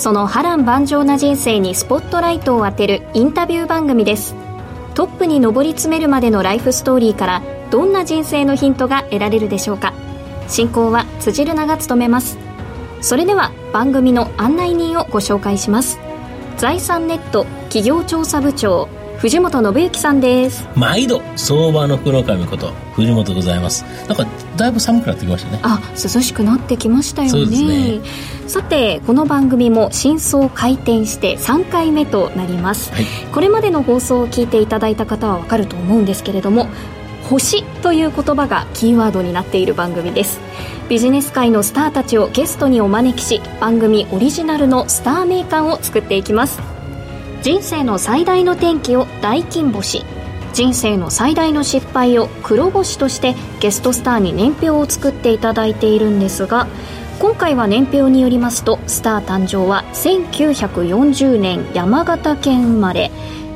その波乱万丈な人生にスポットライトを当てるインタビュー番組です。トップに上り詰めるまでのライフストーリーからどんな人生のヒントが得られるでしょうか。進行は辻るなが務めます。それでは番組の案内人をご紹介します。財産ネット企業調査部長藤本信之さんです。毎度相場の黒神こと藤本でございます。なんかだいぶ寒くなってきましたね。あ涼しくなってきましたよね。ね。さてこの番組も真相開店して3回目となります、はい。これまでの放送を聞いていただいた方はわかると思うんですけれども星という言葉がキーワードになっている番組です。ビジネス界のスターたちをゲストにお招きし番組オリジナルのスター名鑑を作っていきます人生の最大の転機を大金星人生の最大の失敗を黒星としてゲストスターに年表を作っていただいているんですが今回は年表によりますとスター誕生は1940年山形県生まれ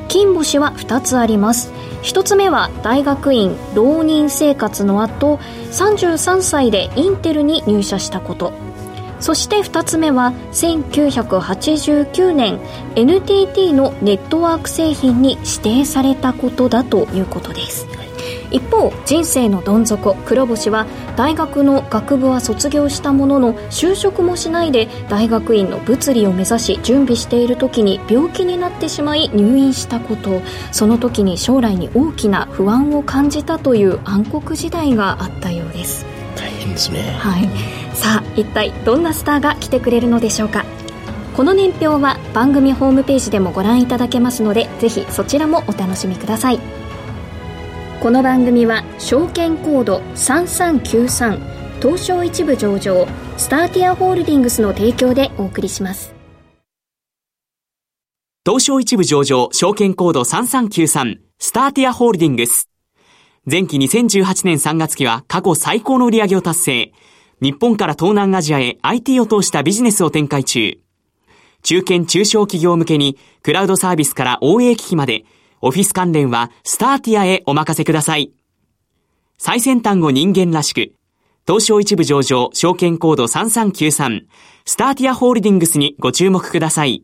金星は2つあります。1つ目は大学院浪人生活の後33歳でインテルに入社したこと。そして2つ目は1989年 NTT のネットワーク製品に指定されたことだということです。一方人生のどん底黒星は大学の学部は卒業したものの就職もしないで大学院の物理を目指し準備している時に病気になってしまい入院したこと。その時に将来に大きな不安を感じたという暗黒時代があったようです。大変ですね。はい、さあ一体どんなスターが来てくれるのでしょうかこの年表は番組ホームページでもご覧いただけますのでぜひそちらもお楽しみくださいこの番組は証券コード3393東証一部上場スターティアホールディングスの提供でお送りします東証一部上場証券コード3393スターティアホールディングス。前期2018年3月期は過去最高の売上を達成。日本から東南アジアへ IT を通したビジネスを展開中。中堅中小企業向けにクラウドサービスから OA 機器までオフィス関連はスターティアへお任せください。最先端を人間らしく、東証一部上場証券コード3393スターティアホールディングスにご注目ください。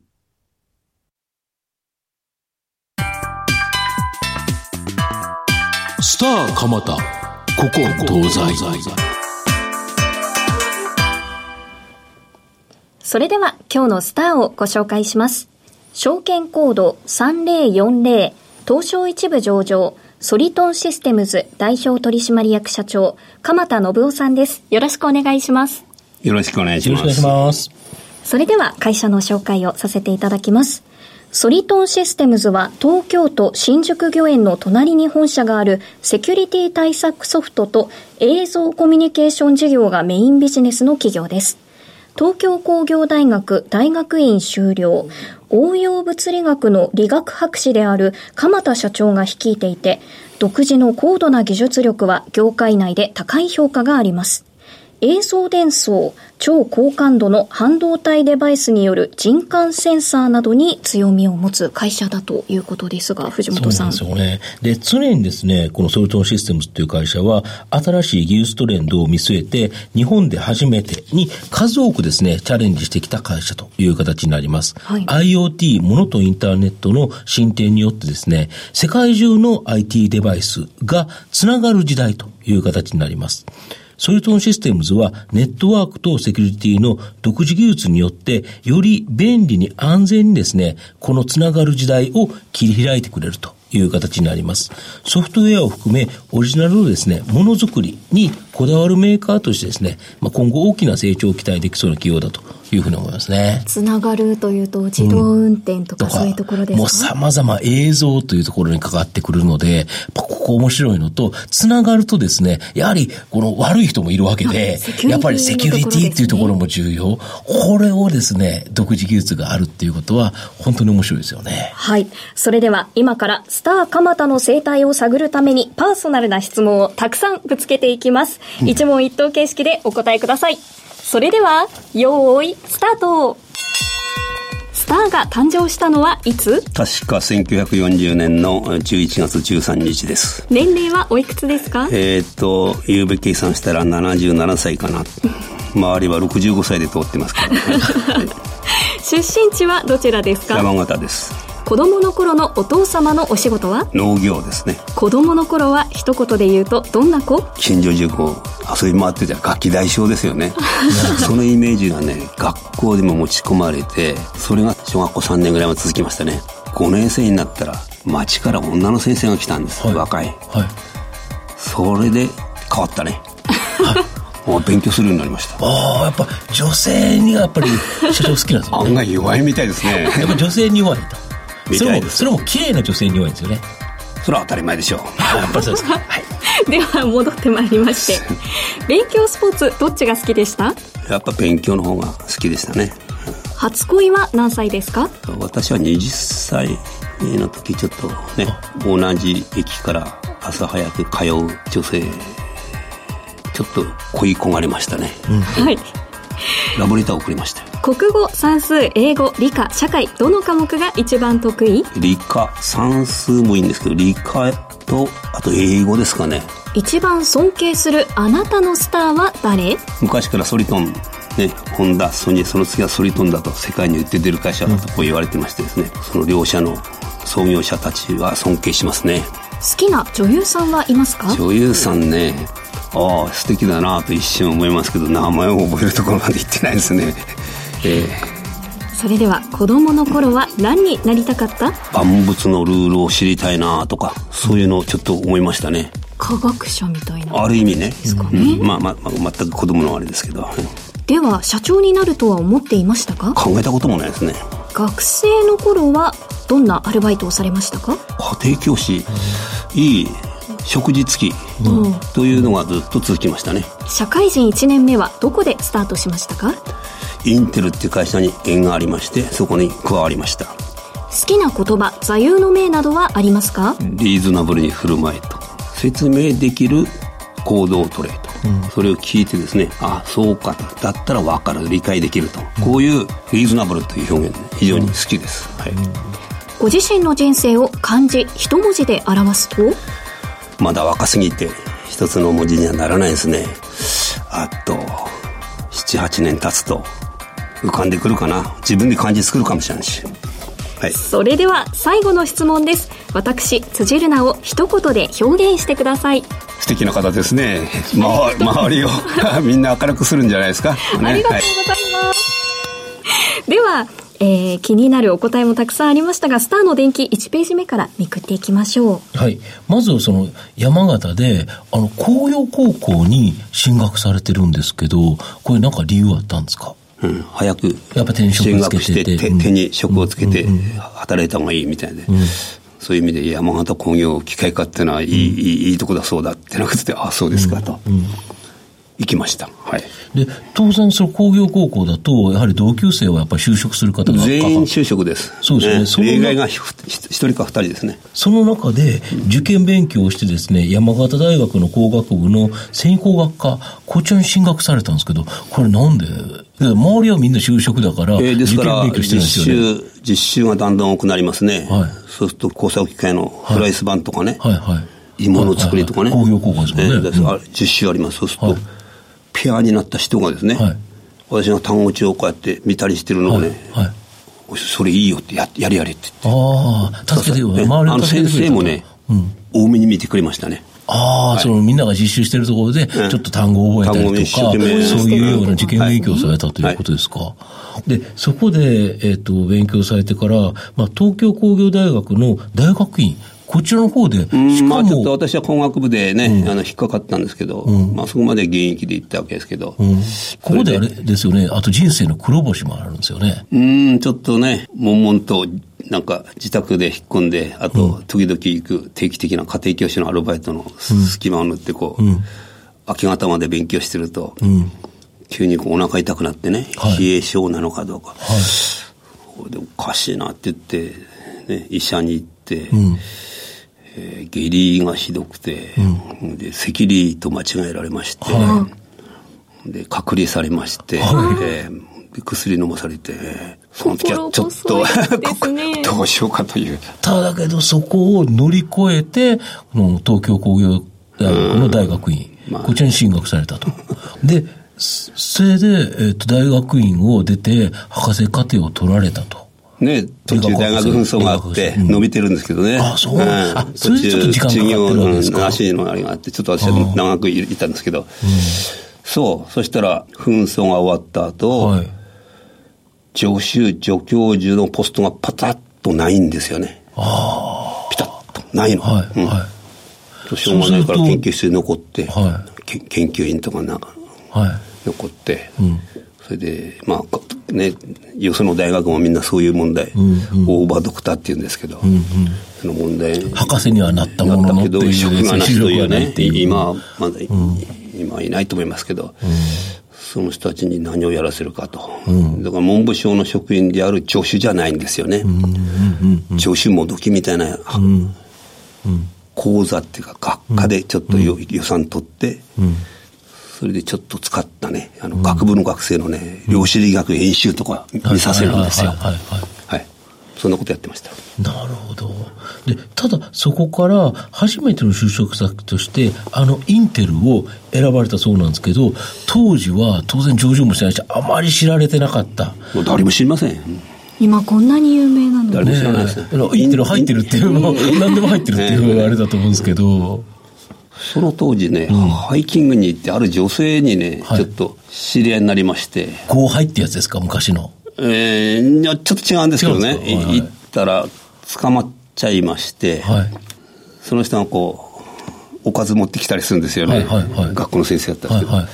スター蒲田ここ東西それでは今日のスターをご紹介します。証券コード3040東証一部上場ソリトンシステムズ代表取締役社長鎌田信夫さんです。よろしくお願いします。よろしくお願いします。よろしくお願いしますそれでは会社の紹介をさせていただきます。ソリトンシステムズは東京都新宿御苑の隣に本社があるセキュリティ対策ソフトと映像コミュニケーション事業がメインビジネスの企業です。東京工業大学大学院修了、応用物理学の理学博士である鎌田社長が率いていて、独自の高度な技術力は業界内で高い評価があります。映像伝送、超高感度の半導体デバイスによる人感センサーなどに強みを持つ会社だということですが、藤本さん。そうなんですよね。で、常にですね、このソルトンシステムズっていう会社は、新しい技術トレンドを見据えて、日本で初めてに数多くですね、チャレンジしてきた会社という形になります。はい IoT、ものとインターネットの進展によってですね、世界中の IT デバイスがつながる時代という形になります。ソリトンシステムズはネットワークとセキュリティの独自技術によってより便利に安全にですね、このつながる時代を切り開いてくれるという形になります。ソフトウェアを含め、オリジナルのですね、ものづくりにこだわるメーカーとしてですね、まあ、今後大きな成長を期待できそうな企業だというふうに思いますね。つながるというと、自動運転とか、そういうところですか、もう様々映像というところに関わってくるので、ここ面白いのと、つながるとですね、やはりこの悪い人もいるわけで、やっぱりセキュリティっていうところも重要。これをですね、独自技術があるっていうことは、本当に面白いですよね。はい。それでは、今からスター蒲田の生態を探るために、パーソナルな質問をたくさんぶつけていきます。一問一答形式でお答えください。それでは、用意、スタートスターが誕生したのはいつ？確か1940年の11月13日です。年齢はおいくつですか？えっと、ゆうべ計算したら77歳かな。周りは65歳で通ってますから、ね、出身地はどちらですか？山形です。子供の頃のお父様のお仕事は？農業ですね。子供の頃は一言で言うとどんな子？近所塾遊び回ってた楽器大将ですよね。そのイメージがね学校でも持ち込まれてそれが小学校3年ぐらいは続きましたね。5年生になったら町から女の先生が来たんです、はい、若い、はい、それで変わったね、はい、勉強するようになりました。ああやっぱ女性にはやっぱり社長好きなんですね。案外弱いみたいですね。やっぱ女性に弱いとそれも、それも綺麗な女性に弱いんですよね。それは当たり前でしょう。やっぱりそうですか。はい。では、戻ってまいりまして。勉強スポーツ、どっちが好きでした？やっぱ勉強の方が好きでしたね。初恋は何歳ですか？私は20歳の時ちょっとね、同じ駅から朝早く通う女性、ちょっと恋焦がれましたね。うん、はい。ラブレターを送りました国語算数英語理科社会どの科目が一番得意？理科算数もいいんですけど理科とあと英語ですかね。一番尊敬するあなたのスターは誰？昔からソリトンね、ホンダ、ソニー、その次はソリトンだと世界に売って出る会社だとこう言われてましてですね、うん、その両社の創業者たちは尊敬しますね。好きな女優さんはいますか？女優さんね、ああ素敵だなと一瞬思いますけど名前を覚えるところまで行ってないですねえー、それでは子供の頃は何になりたかった？万物のルールを知りたいなとかそういうのをちょっと思いましたね。科学者みたいな。ある意味ね。うん、まあまあ、まあ、全く子供のあれですけど。では社長になるとは思っていましたか？考えたこともないですね。学生の頃はどんなアルバイトをされましたか？家庭教師いい食事付きというのがずっと続きましたね。社会人1年目はどこでスタートしましたか？インテルっていう会社に縁がありましてそこに加わりました。好きな言葉座右の銘などはありますか？リーズナブルに振る舞えと。説明できる行動を取れと、うん、それを聞いてですねあそうかと。だったら分かる。理解できると、うん、こういうリーズナブルという表現非常に好きです、はい、ご自身の人生を漢字一文字で表すとまだ若すぎて一つの文字にはならないですね。あと78年経つと浮かんでくるかな。自分で漢字作るかもしれないし。はい、それでは最後の質問です。私辻るなを一言で表現してください。素敵な方ですね。周りを みんな明るくするんじゃないですか、ね、ありがとうございます、はい、ではえー、気になるお答えもたくさんありましたが、スターの電気1ページ目からめくっていきましょう。はい。まずその山形で、あの、紅葉高校に進学されてるんですけど、これなんか理由あったんですか？うん、早くやっぱ手に職つけて手手に職をつけて働いた方がいいみたいで、うん、そういう意味で山形工業機械科っていうのはいいいいとこだそうだってなくてああそうですかと、行きました。はい。で、当然、その工業高校だと、やはり同級生はやっぱり就職する方が全員就職です。そうですね。ねそ例外が一人か二人ですね。その中で、受験勉強をしてですね、山形大学の工学部の専攻学科、こちらに進学されたんですけど、これなんで？周りはみんな就職だから、えー、ですから、実習、実習がだんだん多くなりますね。はい。そうすると工作機械のフライス版とかね。はい、はい、はの作りとかね。工業高校ですもんね。えー、実習あります。そうすると、はいペアになった人がですね、はい、私が単語帳をこうやって見たりしてるのをね、はいはい、それいいよってややれやれって言って。ああ、助けてよ、ね、周りあの先生もね、うん、多めに見てくれましたね。ああ、そのみんなが実習してるところで、ちょっと単語を覚えたりとか、そういうような受験勉強をされたということですか。で、そこで、えっ、ー、と、勉強されてから、まあ、東京工業大学の大学院、こちらの方で、しかうん、まも、あちょっと私は工学部でね、あの、引っかかったんですけど、まあそこまで現役で行ったわけですけど、ここであれですよね、あと人生の黒星もあるんですよね。うん、ちょっとね、悶々と、なんか自宅で引っ込んで、あと、時々行く定期的な家庭教師のアルバイトの隙間を縫って、こう、明け方まで勉強してると、急にこうお腹痛くなってね、はい。冷え性なのかどうか、はい。おかしいなって言って、ね、医者に行って、えー下痢がひどくて、で赤痢と間違えられまして、で隔離されまして、えーで薬飲まされて、その時はちょっと、ねどうしようかという。ただけど、そこを乗り越えて、この東京工業大学の大学院、こちらに進学されたと。で、そそれで、えっ、と、大学院を出て、博士課程を取られたと。ね、途中大学紛争があって、うん伸びてるんですけどね。あそうあそれでちょっと時間かかってるわけですか途中授業の足のあれがあって、ちょっと私は長くいたんですけど、そう、そしたら、紛争が終わった後、はい。助手、助教授のポストがパタッとないんですよね。ピタッと、ないの。はい。うんはい。しょうがないから研究室に残って、はけ研究員とかなんかはい。残って、それで、まあ、こね、よその大学もみんなそういう問題、オーバードクターって言うんですけど、その問題博士にはなったものなったけど、職がなしというね今、まだ、今はいないと思いますけど、その人たちに何をやらせるかと。だから文部省の職員である助手じゃないんですよね。助手もどきみたいな、講座っていうか学科でちょっとよ予算取って、それでちょっと使ったね、あの、学部の学生のね、量子力学演習とか見させるんですよ。はいはいはいはいはい。そんなことやってました。なるほど。で、ただ、そこから初めての就職先として、あの、インテルを選ばれたそうなんですけど、当時は当然上場もしてないし、あまり知られてなかった。もう誰も知りません。今こんなに有名なの？に誰も知らないですね。インテル入ってるっていうの、何でも入ってるっていうあれだと思うんですけど、その当時ね、ハイキングに行って、ある女性にね、はい。ちょっと知り合いになりまして、後輩ってやつですか、昔の。えーいやちょっと違うんですけどね、はいはいい。行ったら捕まっちゃいまして、はい。その人がこう、おかず持ってきたりするんですよね。はいはいはい。学校の先生だったんですけど。はいはい。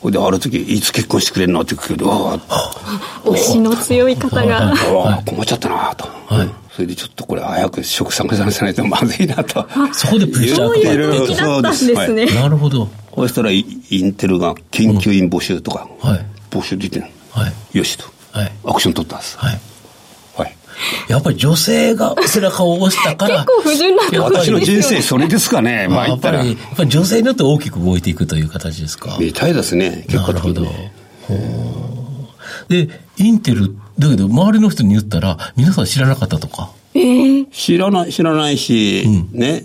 ほいで、ある時、いつ結婚してくれるのって聞くけど、あ 推しの強い方が。あ、ああ困っちゃったなと。はいそれでちょっとこれ早く職探さないとまずいなと。そこでプレッシャーかかそうですね。はいなるほど。そしたらイインテルが研究員募集とか、はい。募集出てるはい。よしと。はい。アクション取ったんです。はい。はい。やっぱり女性が背中を押したから。結構不純な私の人生それですかね、まあ言ったら。やっぱり、やっぱり女性によって大きく動いていくという形ですか。みたいですね、結果なるほど。で、インテル、だけど周りの人に言ったら、皆さん知らなかったとか。ええ知らない、知らないし、ね、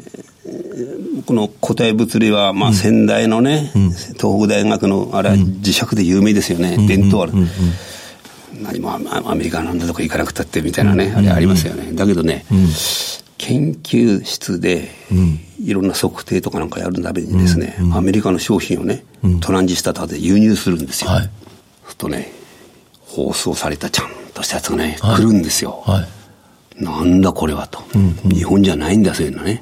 この固体物理は、まあ仙台のね、東北大学の、あれは磁石で有名ですよね、伝統ある。何もアアメリカなんだとか行かなくたってみたいなね、あれありますよね。だけどね、研究室で、いろんな測定とかなんかやるためにですね、アメリカの商品をね、トランジスタとかで輸入するんですよ。はい。するとね、包装されたちゃんとしたやつがね、はい。来るんですよ。はい。なんだこれはと。日本じゃないんだ、そういうのね。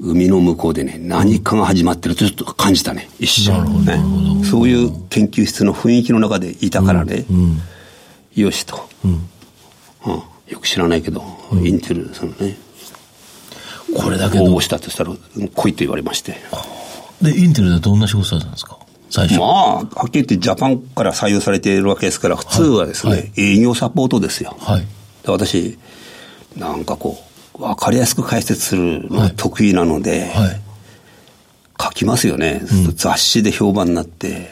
海の向こうでね、何かが始まってるとちょっと感じたね、一瞬。ね、そういう研究室の雰囲気の中でいたからね、よしと、うん。よく知らないけど、インテルさんね、これだけど。応募、したとしたら、うん来いと言われまして。で、インテルでどんな仕事されたんですか？最初。まあ、はっきり言ってジャパンから採用されているわけですから、普通はですね、はい営業サポートですよ。はい。で私、なんかこう、わかりやすく解説するのが得意なので、はい。書きますよね。雑誌で評判になって、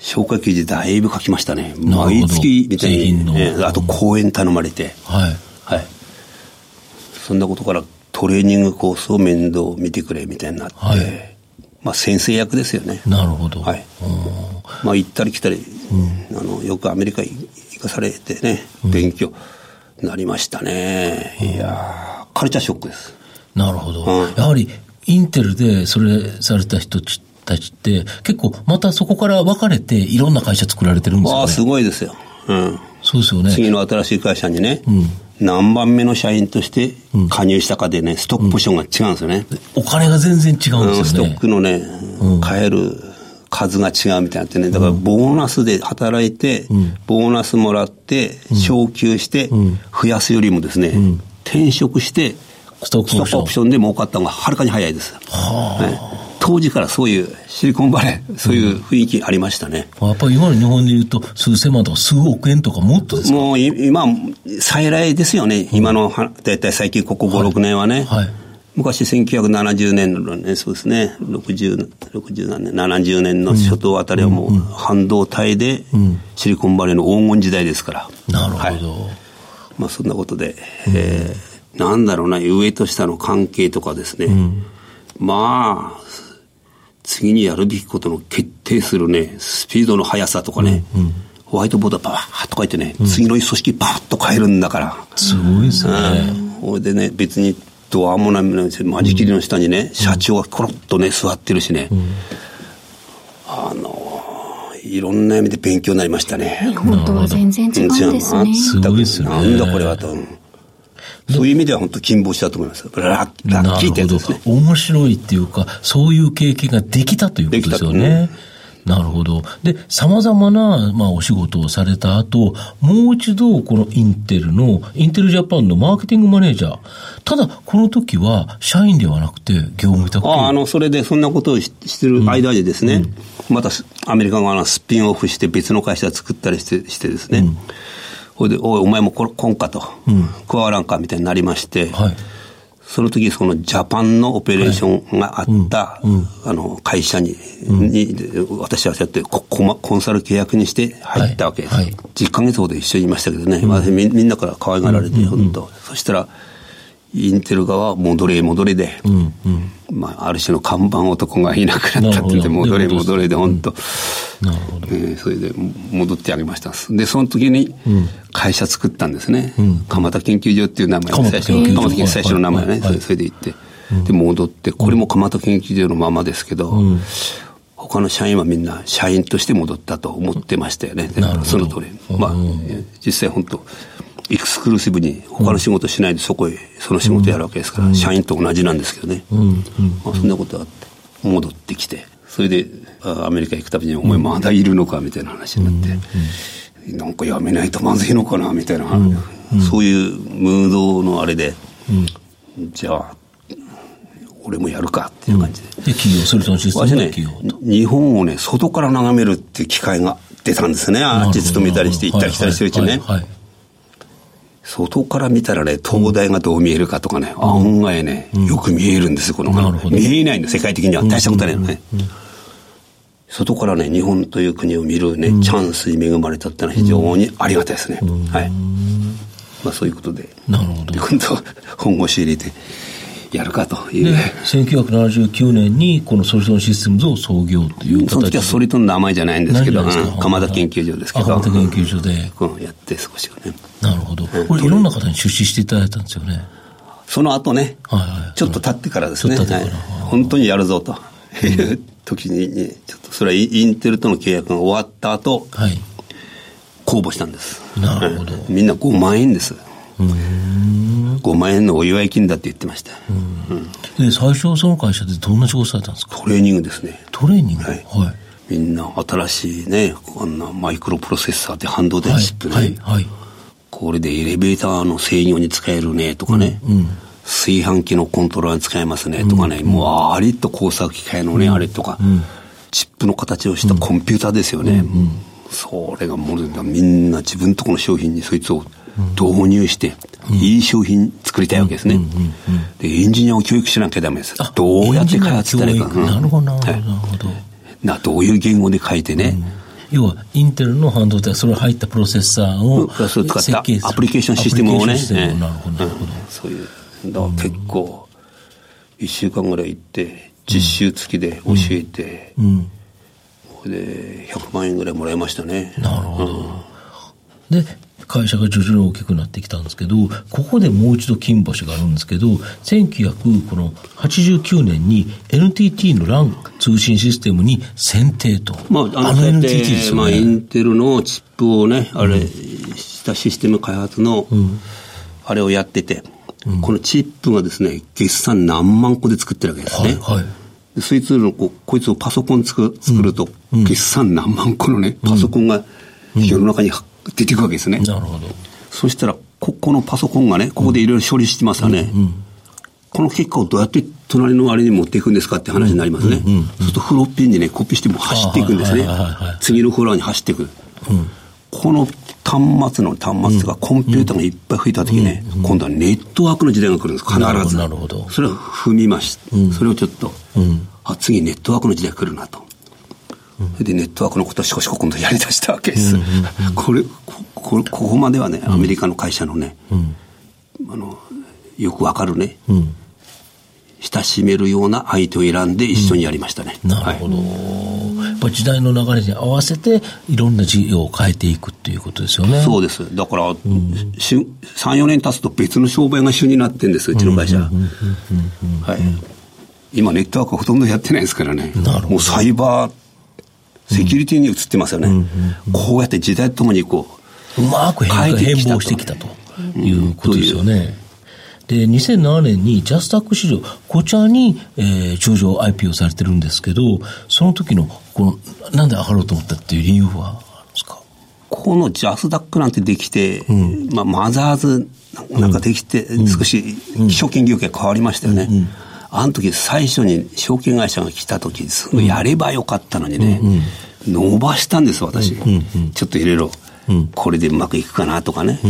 紹介記事だいぶ書きましたね。毎月みたいに、ねあと講演頼まれて、はい。はい。そんなことからトレーニングコースを面倒見てくれみたいになって、はいまあ先生役ですよね。なるほど。はい。まあ行ったり来たり、あの、よくアメリカに行かされてね、勉強なりましたね。いやー、カルチャーショックです。なるほど。うんやはり、インテルでそれされた人たちって、結構またそこから分かれていろんな会社作られてるんですああ、よね。すごいですよ。うん。そうですよね。次の新しい会社にね、何番目の社員として加入したかでね、ストックポジションが違うんですよね。お金が全然違うんですよね。ストックのね、買える数が違うみたいになってね、だからボーナスで働いて、ボーナスもらって、昇給して、増やすよりもですね、転職して、ストックオプション。で儲かったのがはるかに早いです。ね当時からそういうシリコンバレー、そういう雰囲気ありましたね。やっぱり今の日本で言うと、数千万とか数億円とかもっとですか？もうい今、再来ですよね。今のは、だいたい最近ここ5、6年はね。はい。昔1970年のね、そうですね、60、60何年、70年の初頭あたりはもう半導体でシリコンバレーの黄金時代ですから。なるほど。はいまあそんなことで、えーなんだろうな、上と下の関係とかですね。まあ、次にやるべきことの決定するね、スピードの速さとかね、ホワイトボードバーッと書いてね、次の組織バーッと変えるんだから。すごいですね。それでね、別にドアもないのに、間仕切りの下にね、社長がコロッとね、座ってるしね、あの、いろんな意味で勉強になりましたね。本当は全然違うんですね。すごいですねなんだこれはと。そういう意味では本当金星だと思います。ラッラッキーってやつですね。なるほど。面白いっていうか、そういう経験ができたということですよね。なるほど。で、様々な、まあ、お仕事をされた後、もう一度、このインテルの、インテルジャパンのマーケティングマネージャー。ただ、この時は、社員ではなくて、業務委託ああの、それでそんなことをししてる間でですね、またアメリカ側のスピンオフして別の会社作ったりしてしてですね、それで、おい、お前もこ来んかと、加わらんかみたいになりまして、はい。その時そのジャパンのオペレーションがあった、あの会社に,、に私はそうやってココンサル契約にして入ったわけです。はい。はい。10ヶ月ほど一緒にいましたけどね、私みみんなから可愛がられて、本当。そしたら、インテル側は戻れ戻れで、まあ、ある種の看板男がいなくなったって言って、戻れ戻れで、本当、なるほど。えーそれで戻ってあげました。で、その時に会社作ったんですね。蒲田研究所っていう名前。最初研究所。蒲田研究所最初の名前ね。はいはい。それで行って。で、戻って、これも蒲田研究所のままですけど、他の社員はみんな社員として戻ったと思ってましたよね。その通り。まあ、実際本当エクスクルーシブに他の仕事しないでそこへその仕事やるわけですから、社員と同じなんですけどね。まあ、そんなことがあって、戻ってきて、それであアメリカ行くたびに、お前まだいるのかみたいな話になって、なんかやめないとまずいのかなみたいな、そういうムードのあれで、じゃあ、俺もやるかっていう感じで。で、企業、ソリューションシステムの私ね企業と。、日本をね、外から眺めるっていう機会が出たんですね。あっち勤めたりして行ったり来たりしてるうちにね。外から見たらね、東大がどう見えるかとかね、案外ね、よく見えるんですよ、この見えないの、世界的には。大したことないのね。外からね、日本という国を見るね、チャンスに恵まれたってのは非常にありがたいですね。はい。まあそういうことで。なるほどで今度、本腰入れて、やるかという。で、1979年にこのソリューションシステムズを創業というその時はソリトンの名前じゃないんですけど、何じゃないですかうん蒲田研究所ですけど。あ蒲田研究所で。うん、やって少しはね。なるほど。これいろんな方に出資していただいたんですよね。その後ね、はいはい。ちょっと経ってからですね、はい本当にやるぞという時に、ちょっとそれはインテルとの契約が終わった後、はい。公募したんです。なるほどはいみんな5万円です。5万円のお祝い金だって言ってました。で、最初その会社でどんな仕事されたんですか？トレーニングですね。トレーニング？はいはい。みんな新しいね、あんなマイクロプロセッサーで半導体はいチップね、はい。はい。これでエレベーターの制御に使えるねとかね、炊飯器のコントローラーに使えますねとかね、もうありと工作機械のね、あれとか、チップの形をしたコンピューターですよね。それがもうみんな自分とこの商品にそいつを導入して、いい商品作りたいわけですね。で、エンジニアを教育しなきゃダメです。どうやって開発したらいいか。エンジニア教育。なるほど、なるほど、はい。など。ういう言語で書いてね、要は、インテルの半導体、それ入ったプロセッサーを設計する。アプリケーションシステムをね。アプリケーションシステムを。ええ。なるほど、なるほど。そういう。だから結構、一週間ぐらい行って、実習付きで教えて、うん。それで100万円ぐらいもらいましたね。なるほど。で、会社が徐々に大きくなってきたんですけど、ここでもう一度金星があるんですけど、1989年に NTT の LAN 通信システムに選定と。まあ、あの、NTT ですて、まあ。インテルのチップをね、あれ、したシステム開発の、あれをやってて、このチップがですね、月産何万個で作ってるわけですね。はいはいでそいつのここいつをパソコンつく作ると、月産何万個のね、パソコンが世の中に出てくるわけですね。なるほど。そしたら、ここのパソコンがね、ここでいろいろ処理してますよね。この結果をどうやって隣のあれに持っていくんですかって話になりますね。そうするとフロッピーにね、コピーしても走っていくんですね。次のフロアに走っていく。この端末の端末がコンピューターがいっぱい増えた時ね、今度はネットワークの時代が来るんです、必ず。なるほどなるほどそれを踏みました。それをちょっと、あ、次ネットワークの時代が来るなと。それでネットワークのことを少し今度やり出したわけです。これ、ここここまではね、アメリカの会社のね、あの、よくわかるね、親しめるような相手を選んで一緒にやりましたね。なるほど。やっぱ時代の流れに合わせて、いろんな事業を変えていくっていうことですよね。そうです。だから、しゅ3、4年経つと別の商売が主になってるんです、うちの会社。はい。今、ネットワークほとんどやってないですからね。なるほどもうサイバー、セキュリティに移ってますよね。こうやって時代とともにこう、うまく変貌してきたということですよね。で、2007年にジャスタック市場、こちらに、えー上場 IPO されてるんですけど、その時の、この、なんで上がろうと思ったっていう理由はあるんですか？このジャスダックなんてできて、まあ、マザーズなんかできて、少し証券業界変わりましたよね。あの時最初に証券会社が来た時、すぐやればよかったのにね、伸ばしたんです、私。ちょっといろいろ。これでうまくいくかなとかね。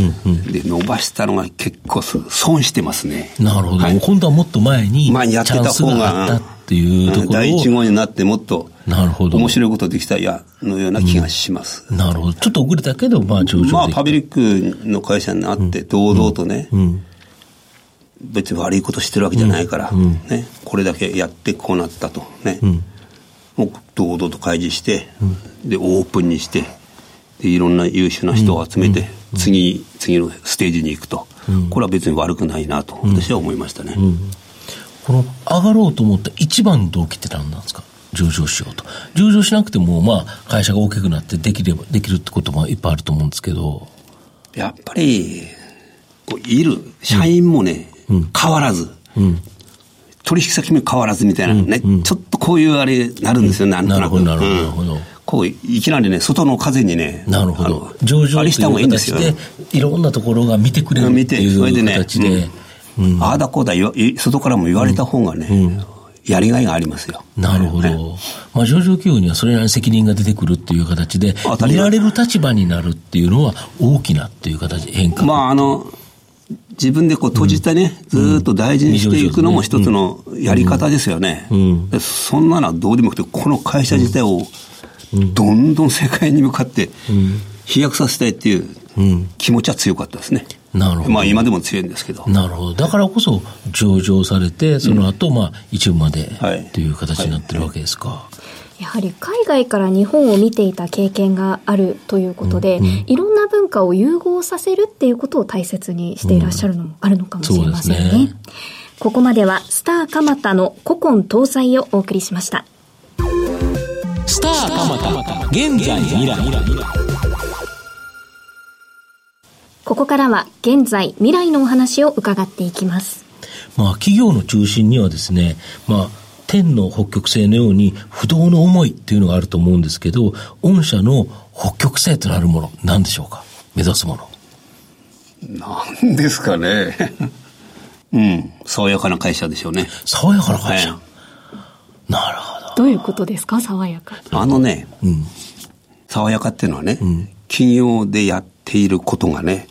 で、伸ばしたのが結構損してますね。なるほど。はい。今度はもっと前に、前にやってた方ががあっていうところを、第一号になってもっとなるほど。面白いことできたやのような気がします。なるほど。ちょっと遅れたけど、まあ上場まあ、パブリックの会社になって、堂々とね、別に悪いことしてるわけじゃないから、ね、これだけやってこうなったと、ね、もう堂々と開示して、で、オープンにして、で、いろんな優秀な人を集めて、次、次のステージに行くと、これは別に悪くないなと、私は思いましたね。この上がろうと思った一番の動機って何なんですか？上場しようと。上場しなくても、まあ、会社が大きくなってできれば、できるってこともいっぱいあると思うんですけど、やっぱり、こういる。社員もね、変わらず、取引先も変わらずみたいなね、ちょっとこういうあれなるんですよ、なんとなく。なるほどなるほどうん。なるほどこう、いきなりね、外の風にね、なるほど。上場といあれした方がいいんうですよ。形で、いろんなところが見てくれるっていそれでね、う形で、うん。ああだこうだ外からも言われた方がね、やりがいがありますよ。なるほね。ど。まあ、上場企業にはそれなりに責任が出てくるっていう形で当た、り前。見られる立場になるっていうのは大きなっていう形、変化。まあ、あの、自分でこう閉じてね、ずーっと大事にしていくのも一つのやり方ですよね。でそんなのはどうでもよくて、この会社自体をどんどん世界に向かって飛躍させたいっていう気持ちは強かったですね。なるほどまあ今でも強いんですけど。なるほど。だからこそ上場されて、その後、まあ、一部まではいという形になってるわけですか。やはり海外から日本を見ていた経験があるということで、いろんな文化を融合させるっていうことを大切にしていらっしゃるのもあるのかもしれませんね。そうですねここまではスター蒲田の古今東西をお送りしました。スターたまた現在未来ここからは現在未来のお話を伺っていきます。まあ、企業の中心にはですね、まあ、天の北極星のように不動の思いっていうのがあると思うんですけど、御社の北極星となるもの、何でしょうか？目指すもの。なんですかね。うん。爽やかな会社でしょうね。爽やかな会社。はいなるほど。どういうことですか？爽やか。あのね、爽やかっていうのはね、企業でやっていることがね、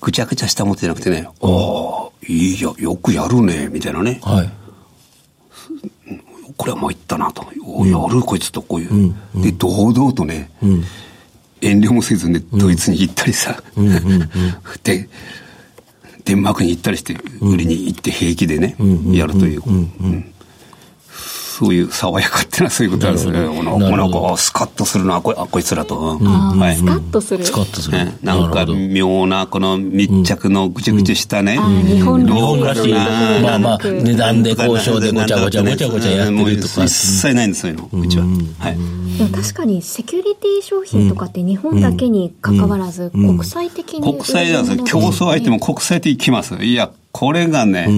ぐちゃぐちゃしたものじゃなくてね、ああ、いいや、よくやるね、みたいなね。はい。これは参ったなと。おやる、こいつとこういう。で、堂々とね、遠慮もせずね、ドイツに行ったりさ、で、デンマークに行ったりして、売りに行って平気でね、やるという。うんそういう爽やかってのはそういうことなんですね。なんか、あスカッとするな、こあこいつらと。うん。あーはいスカッとする。スカッとする。ねなんか妙なこの密着のぐちゃぐちゃしたね。ー日本カルなまあまあ、値段で交渉でごちゃごちゃごちゃごちゃやってるとか。もう。一切ないんです、そういうの、うちは。はい。でも確かにセキュリティ商品とかって日本だけに関わらず、国際的に国際なんで。す競争相手も国際的に来ます。いや、これがね、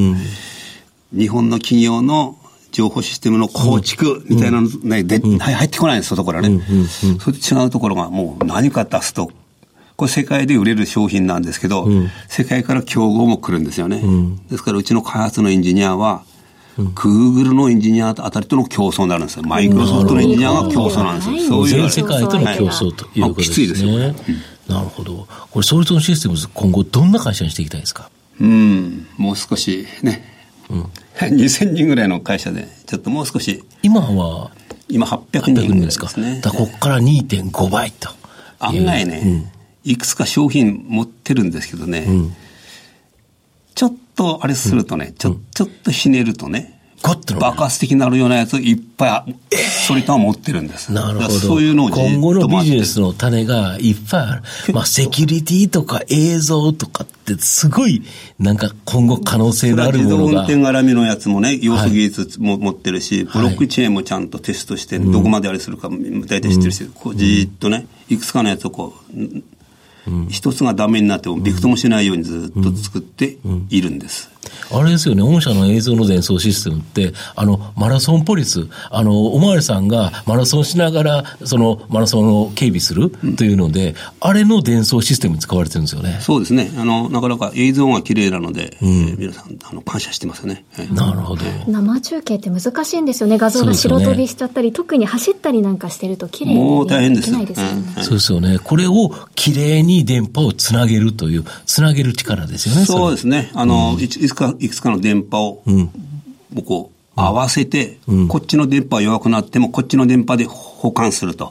日本の企業の情報システムの構築みたいなのね、で、入ってこないんです、外からね。それと違うところがもう何か出すと、これ世界で売れる商品なんですけど、世界から競合も来るんですよね。ですからうちの開発のエンジニアは、グーグルのエンジニアあたりとの競争になるんですよ。マイクロソフトのエンジニアが競争なんですよ。そういう。全世界との競争ということですね。きついですよね。なるほど。これ、ソリトンシステムズ、今後どんな会社にしていきたいですか？うん、もう少しね、うん、2000人ぐらいの会社で、ちょっともう少し。今は今800人ぐらいですか？だここから2.5倍と。案外ね、いくつか商品持ってるんですけどね、ちょっとあれするとね、ちょちょっとひねるとね、爆発的になるようなやついっぱい、ソリタンは持ってるんです。なるほど。そういうのを今後のビジネスの種がいっぱいある。まあ、セキュリティとか映像とかってすごい、なんか今後可能性のあるものが。自動運転絡みのやつもね、要素技術も持ってるし、ブロックチェーンもちゃんとテストして、どこまであれするか大体知ってるし、こうじーっとね、いくつかのやつをこう、一つがダメになってもびくともしないようにずっと作っているんです。あれですよね、御社の映像の伝送システムって、あの、マラソンポリス、あの、おまわりさんがマラソンしながら、そのマラソンを警備するというので、あれの伝送システムに使われてるんですよね。そうですね。あの、なかなか映像が綺麗なので、えー皆さん、あの、感謝してますよね。はいなるほど。生中継って難しいんですよね。画像が白飛びしちゃったり、特に走ったりなんかしてると綺麗もうに大変ですできないですよね。うんそうですよね。これをきれいに電波をつなげるという、つなげる力ですよね。そうですね。あの、いつか、いくつかの電波を、こう、合わせて、こっちの電波が弱くなっても、こっちの電波で保管すると。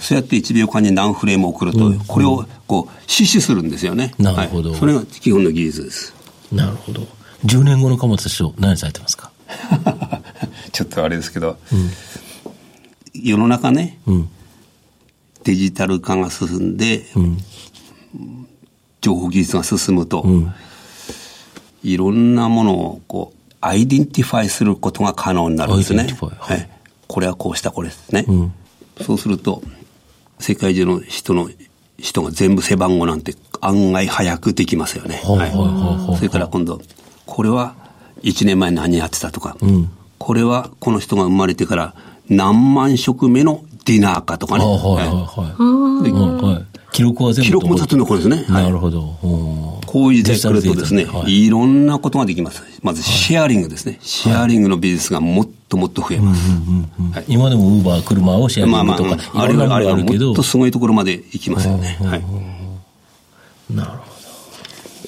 そうやって1秒間に何フレーム送ると、これを、こう、死守するんですよね。なるほど。はい。それが基本の技術です。なるほど。10年後の鎌田社長、何されてますか？ちょっとあれですけど、世の中ね、デジタル化が進んで、情報技術が進むと、いろんなものをこう、 identify することが可能になるんですね。はいはい。これはこうしたこれですね。そうすると、世界中の人の、人が全部背番号なんて案外早くできますよね。はいはいはいはいそれから今度、これは1年前何やってたとか、これはこの人が生まれてから何万食目のディナーかとかね。あはいはいはい。はいはい。記録は全部記録も立これですね。はいなるほど。うんこういう時代来るとですね、デジタルデータはいいろんなことができます。まずシェアリングですね。シェアリングのビジネスがもっともっと増えます。はい今でもウーバー、車をシェアリングとか、あれは、あれはもがあるけどっと、すごいところまで行きますよね。はい。なるほ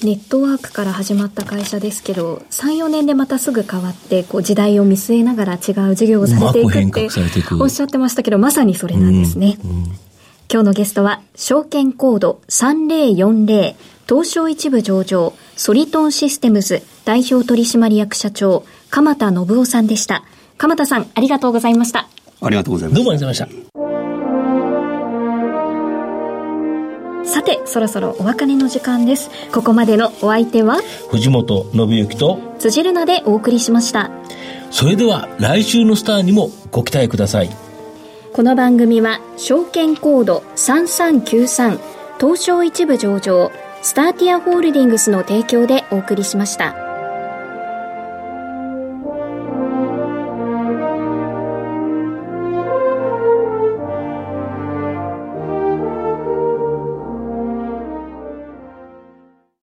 ネットワークから始まった会社ですけど、3、4年でまたすぐ変わって、こう時代を見据えながら違う事業をされていうくっておっしゃってましたけど、まさにそれなんですね。今日のゲストは、証券コード3040、東証一部上場、ソリトンシステムズ代表取締役社長、鎌田信夫さんでした。鎌田さん、ありがとうございました。ありがとうございどます。うもありがとうございました。さて、そろそろお別れの時間です。ここまでのお相手は、藤本信之と、辻るなでお送りしました。それでは来週のスターにもご期待ください。この番組は証券コード3393東証一部上場スターティアホールディングスの提供でお送りしました。